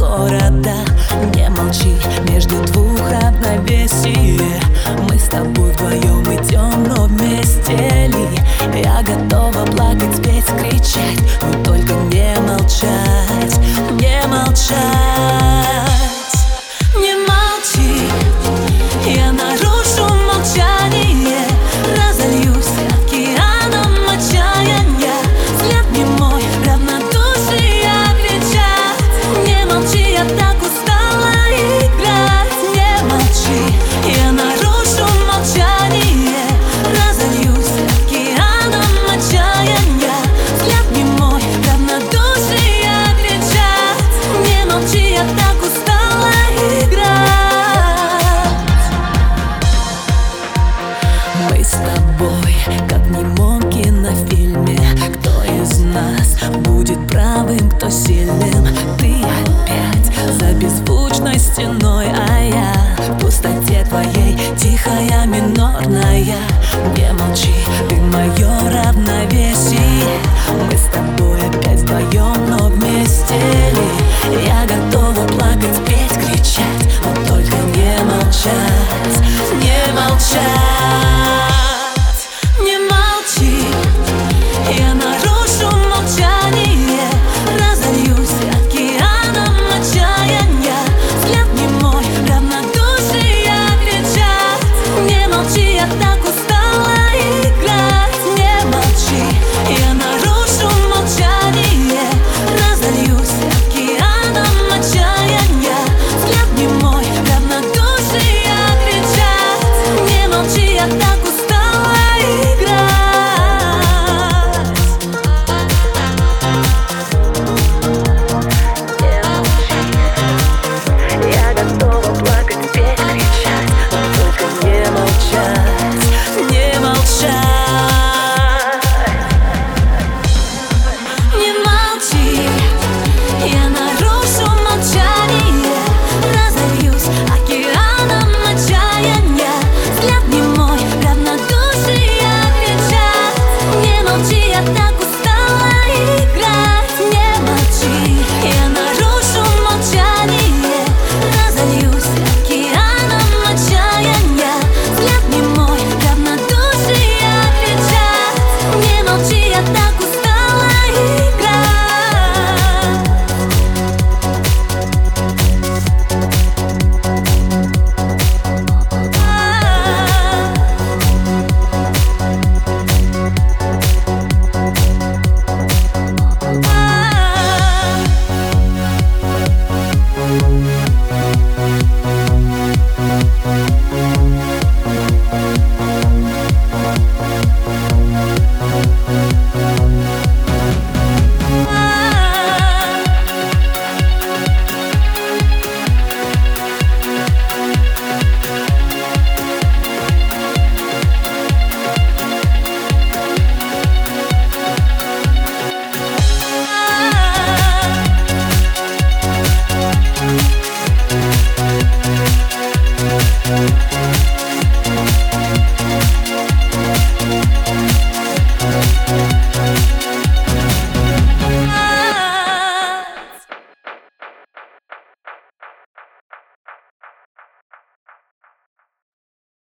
corazón. Правым, кто сильным Ты опять за беззвучной стеной А я в пустоте твоей тихая минорная. Не молчи, ты мое равновесие. Мы с тобой опять вдвоем взгляд не